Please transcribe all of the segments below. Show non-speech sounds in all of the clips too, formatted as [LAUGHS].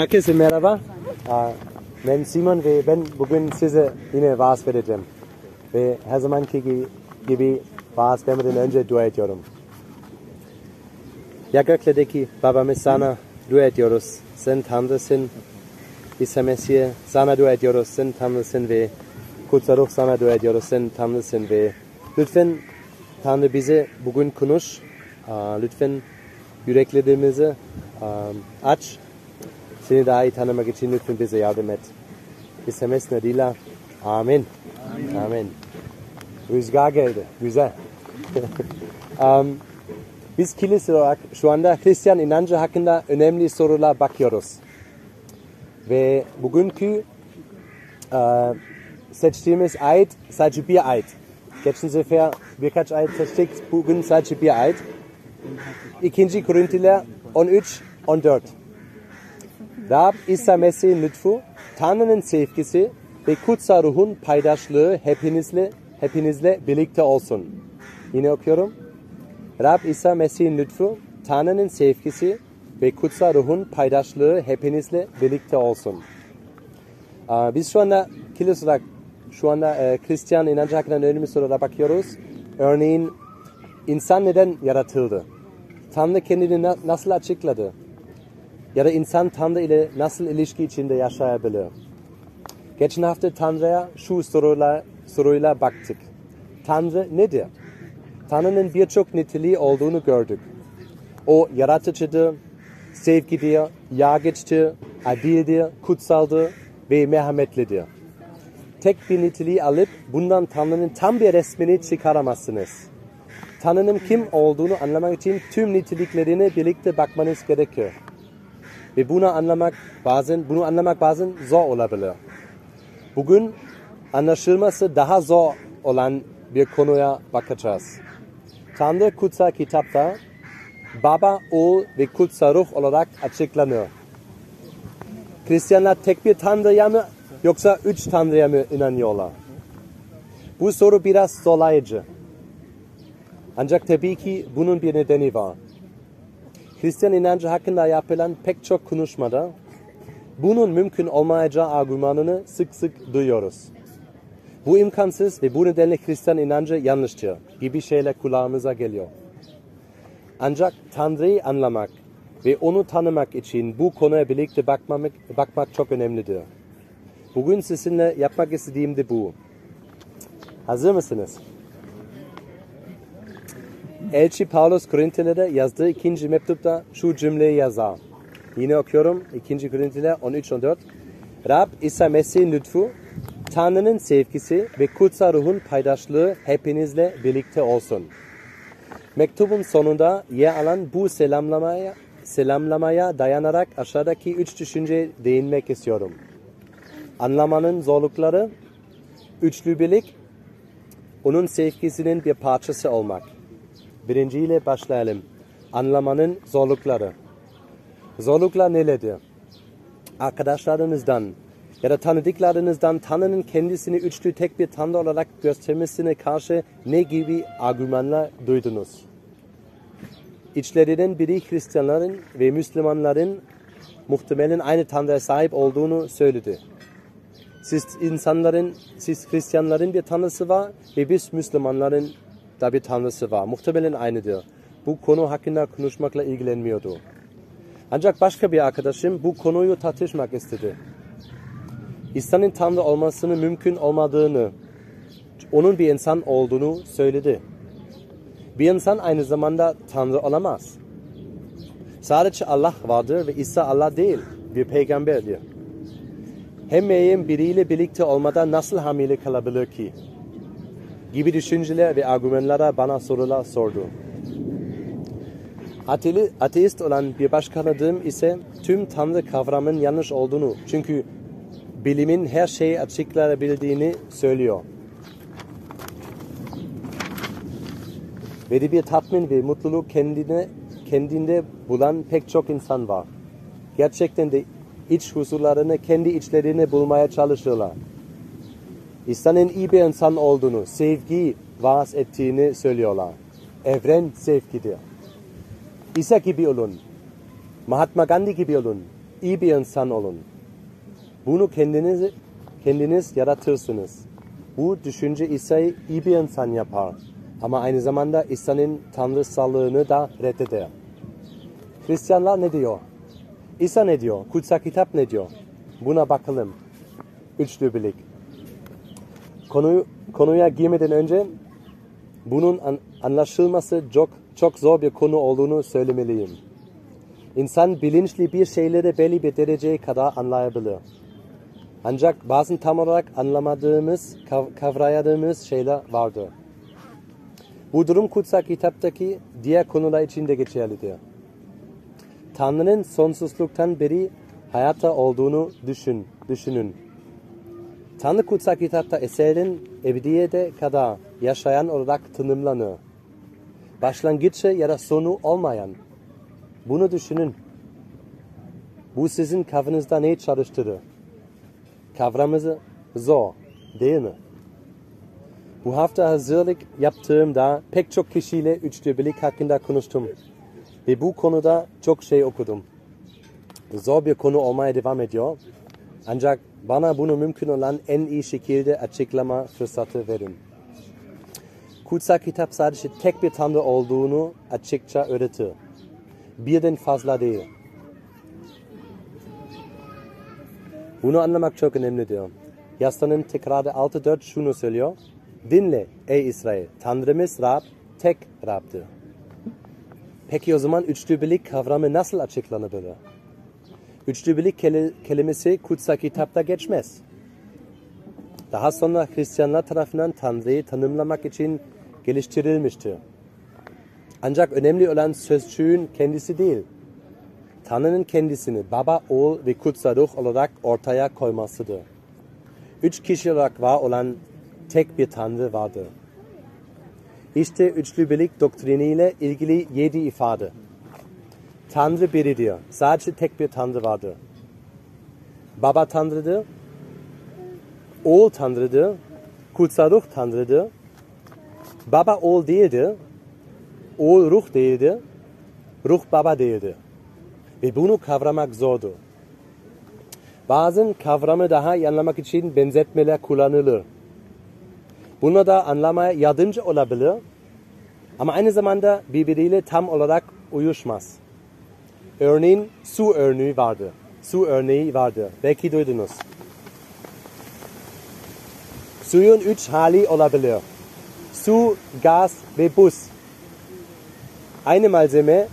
Herkese merhaba. Ben Simon ve ben bugün size yine vaaz vereceğim. Ve her zamanki gi- gibi vaaz vermeden önce dua ediyorum. Ya göklerdeki babamız sana dua ediyoruz. Sen Tanrısın. İsa Mesih sana dua ediyoruz. Sen Tanrısın ve Kutsal Ruh sana dua ediyoruz. Sen Tanrısın ve lütfen Tanrı bize bugün konuş. Aa, Lütfen yüreklerimizi aç. Seni daha iyi tanımak için lütfen bize yardım et. İsa Mesih adıyla Amin. Amin. Rüzgar geldi. Güzel. [LAUGHS] um, biz kilise olarak şu anda Hristiyan inancı hakkında önemli sorular bakıyoruz. Ve bugünkü e, seçtiğimiz ayet sadece bir ayet. Geçen sefer birkaç ayet seçtik. Bugün sadece bir ayet. 2. Korintliler 13, 14. Rab İsa Mesih'in lütfu, Tanrı'nın sevgisi ve kutsal ruhun paydaşlığı hepinizle, hepinizle birlikte olsun. Yine okuyorum. Rab İsa Mesih'in lütfu, Tanrı'nın sevgisi ve kutsal ruhun paydaşlığı hepinizle birlikte olsun. Biz şu anda kilise olarak şu anda e, Hristiyan inancı hakkında önemli sorulara bakıyoruz. Örneğin insan neden yaratıldı? Tanrı kendini na- nasıl açıkladı? Ya da insan Tanrı ile nasıl ilişki içinde yaşayabilir? Geçen hafta Tanrı'ya şu soruyla, soruyla baktık. Tanrı nedir? Tanrı'nın birçok niteliği olduğunu gördük. O yaratıcıdır, sevgidir, yargıçtır, adildir, kutsaldır ve merhametlidir. Tek bir niteliği alıp bundan Tanrı'nın tam bir resmini çıkaramazsınız. Tanrı'nın kim olduğunu anlamak için tüm niteliklerine birlikte bakmanız gerekiyor. Ve bunu anlamak bazen bunu anlamak bazen zor olabilir. Bugün anlaşılması daha zor olan bir konuya bakacağız. Tanrı kutsal kitapta Baba, Oğul ve Kutsal Ruh olarak açıklanıyor. Hristiyanlar tek bir Tanrı'ya mı yoksa üç Tanrı'ya mı inanıyorlar? Bu soru biraz zorlayıcı. Ancak tabii ki bunun bir nedeni var. Hristiyan inancı hakkında yapılan pek çok konuşmada bunun mümkün olmayacağı argümanını sık sık duyuyoruz. Bu imkansız ve bu nedenle Hristiyan inancı yanlıştır gibi şeyler kulağımıza geliyor. Ancak Tanrı'yı anlamak ve onu tanımak için bu konuya birlikte bakmak, bakmak çok önemlidir. Bugün sizinle yapmak istediğim de bu. Hazır mısınız? Elçi Paulus Korintilere yazdığı ikinci mektupta şu cümleyi yazar. Yine okuyorum 2. Korintiler 13-14. Rab İsa Mesih'in lütfu, Tanrı'nın sevgisi ve kutsal ruhun paydaşlığı hepinizle birlikte olsun. Mektubun sonunda yer alan bu selamlamaya, selamlamaya dayanarak aşağıdaki üç düşünceye değinmek istiyorum. Anlamanın zorlukları, üçlü birlik, onun sevgisinin bir parçası olmak. Birinciyle başlayalım. Anlamanın zorlukları. Zorluklar nelerdir? Arkadaşlarınızdan ya da tanıdıklarınızdan Tanrı'nın kendisini üçlü tek bir Tanrı olarak göstermesine karşı ne gibi argümanlar duydunuz? İçlerinden biri Hristiyanların ve Müslümanların muhtemelen aynı Tanrı'ya sahip olduğunu söyledi. Siz insanların, siz Hristiyanların bir tanrısı var ve biz Müslümanların da bir tanrısı var. Muhtemelen aynıdır. Bu konu hakkında konuşmakla ilgilenmiyordu. Ancak başka bir arkadaşım bu konuyu tartışmak istedi. İsa'nın tanrı olmasının mümkün olmadığını, onun bir insan olduğunu söyledi. Bir insan aynı zamanda tanrı olamaz. Sadece Allah vardır ve İsa Allah değil, bir peygamberdir. Hem meğen biriyle birlikte olmadan nasıl hamile kalabilir ki? Gibi düşünceler ve argümanlara bana sorular sordu. Ateli, ateist olan bir başka tanıdığım ise tüm tanrı kavramının yanlış olduğunu çünkü bilimin her şeyi açıklayabildiğini söylüyor. Ve de bir tatmin ve mutluluk kendine, kendinde bulan pek çok insan var. Gerçekten de iç huzurlarını kendi içlerine bulmaya çalışıyorlar. İnsanın iyi bir insan olduğunu, sevgi vaaz ettiğini söylüyorlar. Evren sevgidir. İsa gibi olun. Mahatma Gandhi gibi olun. iyi bir insan olun. Bunu kendiniz, kendiniz yaratırsınız. Bu düşünce İsa'yı iyi bir insan yapar. Ama aynı zamanda İsa'nın tanrısallığını da reddeder. Hristiyanlar ne diyor? İsa ne diyor? Kutsal kitap ne diyor? Buna bakalım. Üçlü birlik. Konuyu, konuya girmeden önce bunun an, anlaşılması çok çok zor bir konu olduğunu söylemeliyim. İnsan bilinçli bir şeyleri belli bir dereceye kadar anlayabilir. Ancak bazen tam olarak anlamadığımız, kav- kavrayadığımız şeyler vardır. Bu durum kutsal kitaptaki diğer konular için de geçerlidir. Tanrı'nın sonsuzluktan beri hayatta olduğunu düşün, düşünün. Tanrı kutsal kitapta eserin ebediyete kadar yaşayan olarak tanımlanır. Başlangıcı ya da sonu olmayan. Bunu düşünün. Bu sizin kafanızda ne çalıştırır? Kavramımızı zor değil mi? Bu hafta hazırlık yaptığımda pek çok kişiyle üçlü birlik hakkında konuştum. Ve bu konuda çok şey okudum. Zor bir konu olmaya devam ediyor. Ancak bana bunu mümkün olan en iyi şekilde açıklama fırsatı verin. Kutsal kitap sadece tek bir tanrı olduğunu açıkça öğretir. Birden fazla değil. Bunu anlamak çok önemlidir. Yasanın tekrarı 6.4 şunu söylüyor. Dinle ey İsrail, Tanrımız Rab tek Rab'dır. Peki o zaman üçlü birlik kavramı nasıl açıklanabilir? Üçlü birlik keli- kelimesi kutsal kitapta geçmez. Daha sonra Hristiyanlar tarafından Tanrı'yı tanımlamak için geliştirilmiştir. Ancak önemli olan sözcüğün kendisi değil. Tanrı'nın kendisini Baba, Oğul ve Kutsal Ruh olarak ortaya koymasıdır. Üç kişi olarak var olan tek bir Tanrı vardır. İşte üçlü birlik doktriniyle ilgili yedi ifade. Tanrı biridir. Sadece tek bir Tanrı vardır. Baba Tanrı'dır. Oğul Tanrı'dır. Kutsal Ruh Tanrı'dır. Baba oğul değildir. Oğul ruh değildir. Ruh baba değildir. Ve bunu kavramak zordur. Bazen kavramı daha iyi anlamak için benzetmeler kullanılır. Buna da anlamaya yardımcı olabilir. Ama aynı zamanda birbiriyle tam olarak uyuşmaz. Örneğin su örneği vardı. Su örneği vardı. Belki duydunuz. Suyun üç hali olabilir. Su, gaz ve buz. Aynı malzeme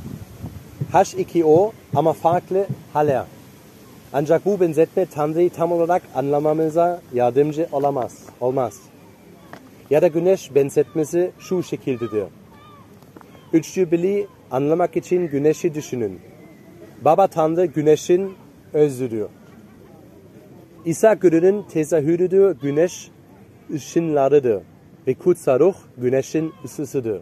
H2O ama farklı haller. Ancak bu benzetme Tanrı'yı tam olarak anlamamıza yardımcı olamaz. Olmaz. Ya da güneş benzetmesi şu şekildedir. Üçlü birliği anlamak için güneşi düşünün. Baba Tanrı güneşin özüdür. İsa gününün tezahürüdür, güneş ışınlarıdır ve kutsal ruh güneşin ısısıdır.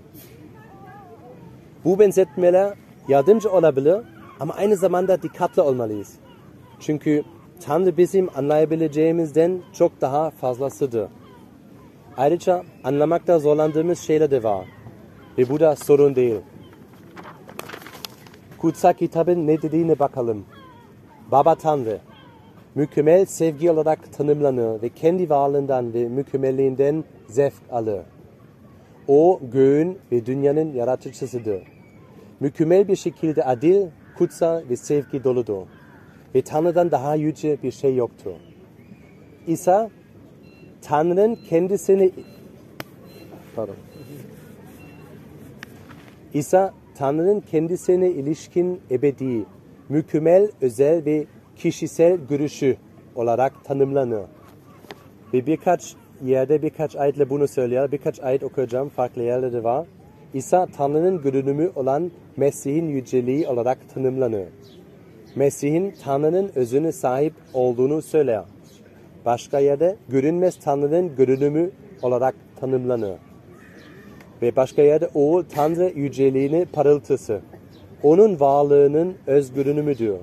Bu benzetmeler yardımcı olabilir ama aynı zamanda dikkatli olmalıyız. Çünkü Tanrı bizim anlayabileceğimizden çok daha fazlasıdır. Ayrıca anlamakta zorlandığımız şeyler de var. Ve bu da sorun değil. Kutsal kitabın ne dediğine bakalım. Baba Tanrı, mükemmel sevgi olarak tanımlanır ve kendi varlığından ve mükemmelliğinden zevk alır. O göğün ve dünyanın yaratıcısıdır. Mükemmel bir şekilde adil, kutsal ve sevgi doludur. Ve Tanrı'dan daha yüce bir şey yoktur. İsa, Tanrı'nın kendisini pardon. İsa, Tanrı'nın kendisine ilişkin ebedi, mükemmel, özel ve kişisel görüşü olarak tanımlanır. Ve birkaç yerde birkaç ayetle bunu söylüyor. Birkaç ayet okuyacağım. Farklı yerlerde var. İsa Tanrı'nın görünümü olan Mesih'in yüceliği olarak tanımlanır. Mesih'in Tanrı'nın özüne sahip olduğunu söyler. Başka yerde görünmez Tanrı'nın görünümü olarak tanımlanır. Ve başka yerde Oğul Tanrı yüceliğini parıltısı. Onun varlığının öz görünümüdür.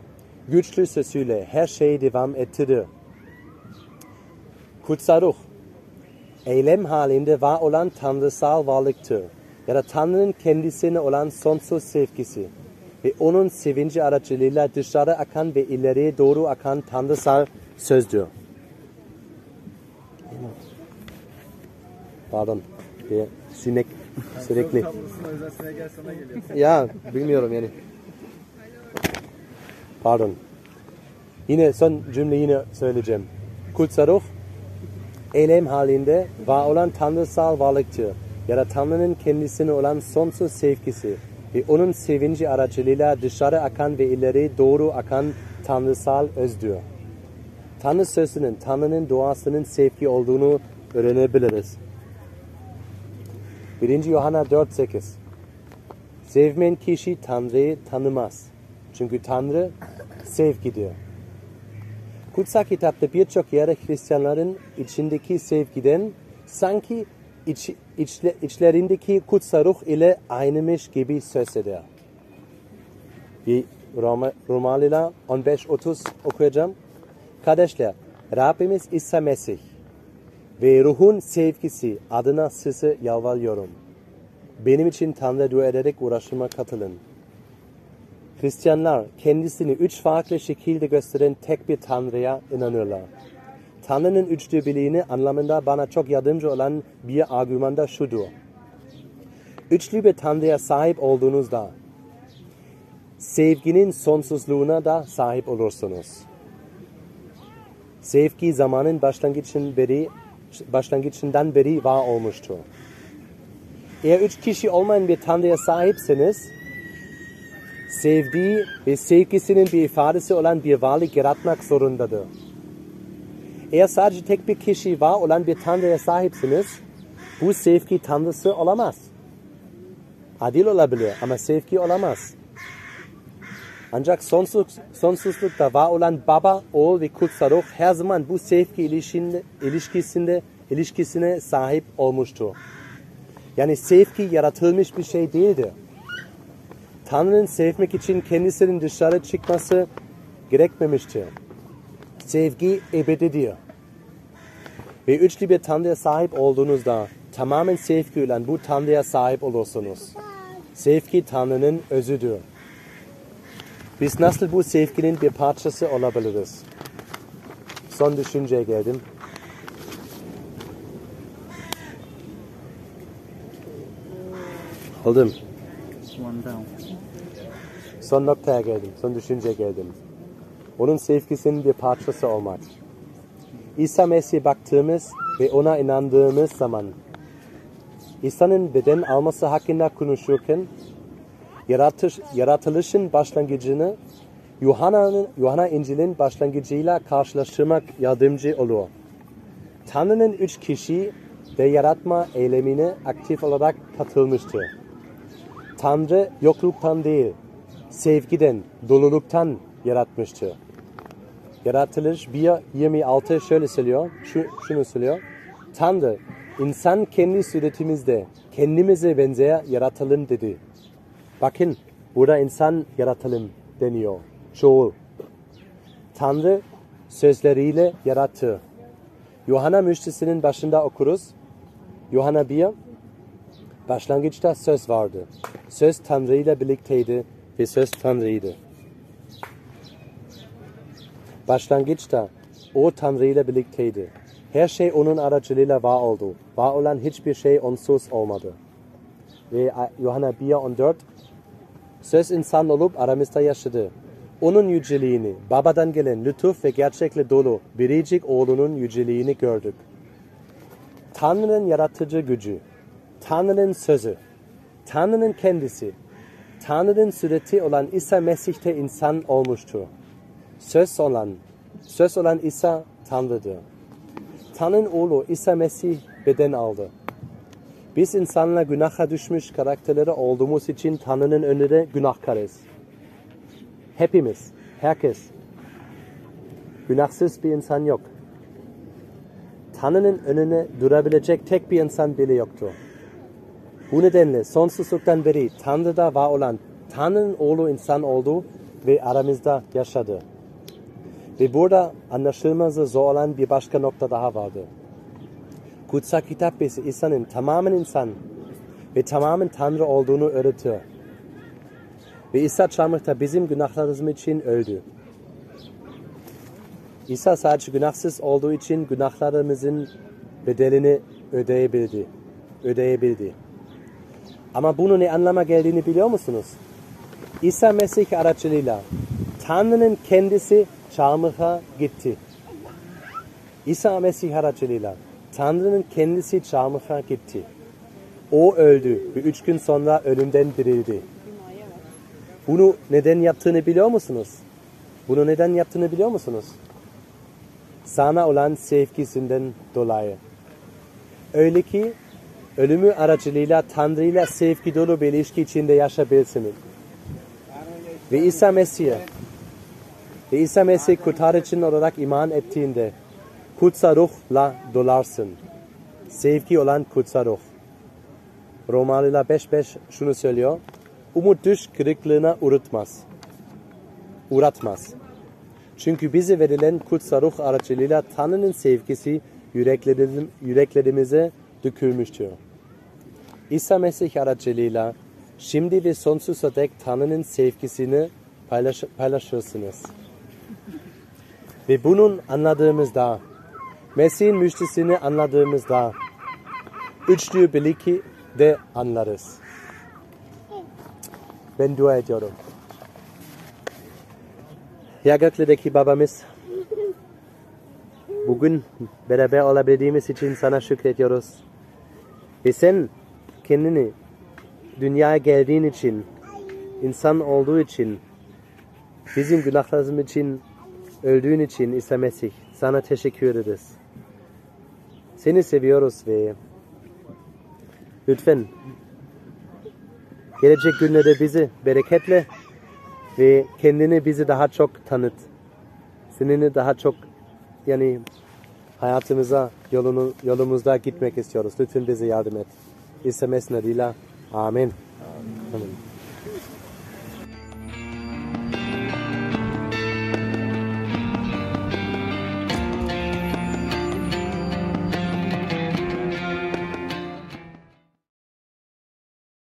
Güçlü sesiyle her şeyi devam ettirir. Kutsal ruh, eylem halinde var olan tanrısal varlıktır. Ya da Tanrı'nın kendisine olan sonsuz sevgisi. ve onun sevinci aracılığıyla dışarı akan ve ileriye doğru akan tanrısal sözdür. Pardon, bir sinek sürekli. Ya bilmiyorum yani. Pardon. Yine son cümle yine söyleyeceğim. Kutsal ruh eylem halinde var olan tanrısal varlıktır. Yaratanlının kendisine olan sonsuz sevgisi ve onun sevinci aracılığıyla dışarı akan ve ileri doğru akan tanrısal özdür. Tanrı sözünün, Tanrı'nın duasının sevgi olduğunu öğrenebiliriz. 1. Yohanna 4.8 Sevmeyen kişi Tanrı'yı tanımaz. Çünkü Tanrı sevgidir. Kutsal kitapta birçok yerde Hristiyanların içindeki sevgiden sanki iç, içle, içlerindeki kutsal ruh ile aynıymış gibi söz eder. Bir Roma, Romalılar 15-30 okuyacağım. Kardeşler, Rabbimiz İsa Mesih ve ruhun sevgisi adına size yalvarıyorum. Benim için Tanrı dua ederek uğraşıma katılın. Hristiyanlar kendisini üç farklı şekilde gösteren tek bir Tanrı'ya inanıyorlar. Tanrı'nın üçlü birliğini anlamında bana çok yardımcı olan bir argüman da şudur. Üçlü bir Tanrı'ya sahip olduğunuzda sevginin sonsuzluğuna da sahip olursunuz. Sevgi zamanın başlangıçın beri, başlangıçından beri var olmuştur. Eğer üç kişi olmayan bir Tanrı'ya sahipseniz, sevdiği ve sevgisinin bir ifadesi olan bir varlık yaratmak zorundadır. Eğer sadece tek bir kişi var olan bir Tanrı'ya sahipsiniz, bu sevgi Tanrısı olamaz. Adil olabilir ama sevgi olamaz. Ancak sonsuz, sonsuzlukta var olan Baba, Oğul ve Kutsal Ruh her zaman bu sevgi ilişkisinde, ilişkisinde, ilişkisine sahip olmuştur. Yani sevgi yaratılmış bir şey değildir. Tanrı'nın sevmek için kendisinin dışarı çıkması gerekmemiştir. Sevgi ebedidir. Ve üçlü bir Tanrı'ya sahip olduğunuzda tamamen sevgiyle bu Tanrı'ya sahip olursunuz. Sevgi Tanrı'nın özüdür. Biz nasıl bu sevginin bir parçası olabiliriz? Son düşünceye geldim. Down. Son noktaya geldim. Son düşünceye geldim. Onun sevgisinin bir parçası olmak. İsa Mesih'e baktığımız ve ona inandığımız zaman İsa'nın beden alması hakkında konuşurken yaratış, yaratılışın başlangıcını Yuhanna'nın Yuhanna İncil'in başlangıcıyla karşılaştırmak yardımcı olur. Tanrı'nın üç kişi ve yaratma eylemine aktif olarak katılmıştır. Tanrı yokluktan değil, sevgiden, doluluktan yaratmıştır. Yaratılış 1.26 şöyle söylüyor, şu, şunu söylüyor. Tanrı, insan kendi suretimizde, kendimize benzer yaratalım dedi. Bakın, burada insan yaratalım deniyor. Çoğul. Tanrı sözleriyle yarattı. Yuhanna müjdesinin başında okuruz. Yuhanna 1, Başlangıçta söz vardı. Söz Tanrı ile birlikteydi ve söz Tanrı'ydı. Başlangıçta o Tanrı ile birlikteydi. Her şey onun aracılığıyla var oldu. Var olan hiçbir şey onsuz olmadı. Ve Yuhanna 1 14 Söz insan olup aramızda yaşadı. Onun yüceliğini, babadan gelen lütuf ve gerçekle dolu biricik oğlunun yüceliğini gördük. Tanrı'nın yaratıcı gücü, Tanrı'nın sözü, Tanrı'nın kendisi, Tanrı'nın sureti olan İsa Mesih'te insan olmuştur. Söz olan, söz olan İsa Tanrı'dır. Tanrı'nın oğlu İsa Mesih beden aldı. Biz insanla günaha düşmüş karakterleri olduğumuz için Tanrı'nın önünde günahkarız. Hepimiz, herkes. Günahsız bir insan yok. Tanrı'nın önüne durabilecek tek bir insan bile yoktur. Bu nedenle sonsuzluktan beri Tanrı'da var olan Tanrı'nın oğlu insan oldu ve aramızda yaşadı. Ve burada anlaşılması zor olan bir başka nokta daha vardı. Kutsal kitap bize İsa'nın tamamen insan ve tamamen Tanrı olduğunu öğretiyor. Ve İsa çarmıhta bizim günahlarımız için öldü. İsa sadece günahsız olduğu için günahlarımızın bedelini ödeyebildi. Ödeyebildi. Ama bunun ne anlama geldiğini biliyor musunuz? İsa Mesih aracılığıyla Tanrı'nın kendisi çarmıha gitti. İsa Mesih aracılığıyla Tanrı'nın kendisi çarmıha gitti. O öldü ve üç gün sonra ölümden dirildi. Bunu neden yaptığını biliyor musunuz? Bunu neden yaptığını biliyor musunuz? Sana olan sevgisinden dolayı. Öyle ki ölümü aracılığıyla Tanrı sevgi dolu bir ilişki içinde yaşayabilsiniz. Ve İsa Mesih ve İsa Mesih kurtarıcın olarak iman ettiğinde kutsal ruhla dolarsın. Sevgi olan kutsal ruh. Romalılar 5.5 şunu söylüyor. Umut düş kırıklığına uğratmaz. Uğratmaz. Çünkü bize verilen kutsal ruh aracılığıyla Tanrı'nın sevgisi yüreklerim, yüreklerimize dökülmüştür. İsa Mesih aracılığıyla şimdi ve sonsuza dek Tanrı'nın sevgisini paylaş, paylaşırsınız. Ve bunun anladığımızda, Mesih'in müjdesini anladığımızda, üçlü birliği de anlarız. Ben dua ediyorum. Ya göklerdeki babamız, bugün beraber olabildiğimiz için sana şükrediyoruz. Ve sen kendini dünyaya geldiğin için, insan olduğu için, bizim günahlarımız için öldüğün için İsa Mesih sana teşekkür ederiz. Seni seviyoruz ve lütfen gelecek günlerde bizi bereketle ve kendini bizi daha çok tanıt. Seninle daha çok yani hayatımıza yolunu, yolumuzda gitmek istiyoruz. Lütfen bize yardım et. İsa Mesih adıyla. Amin. Amin.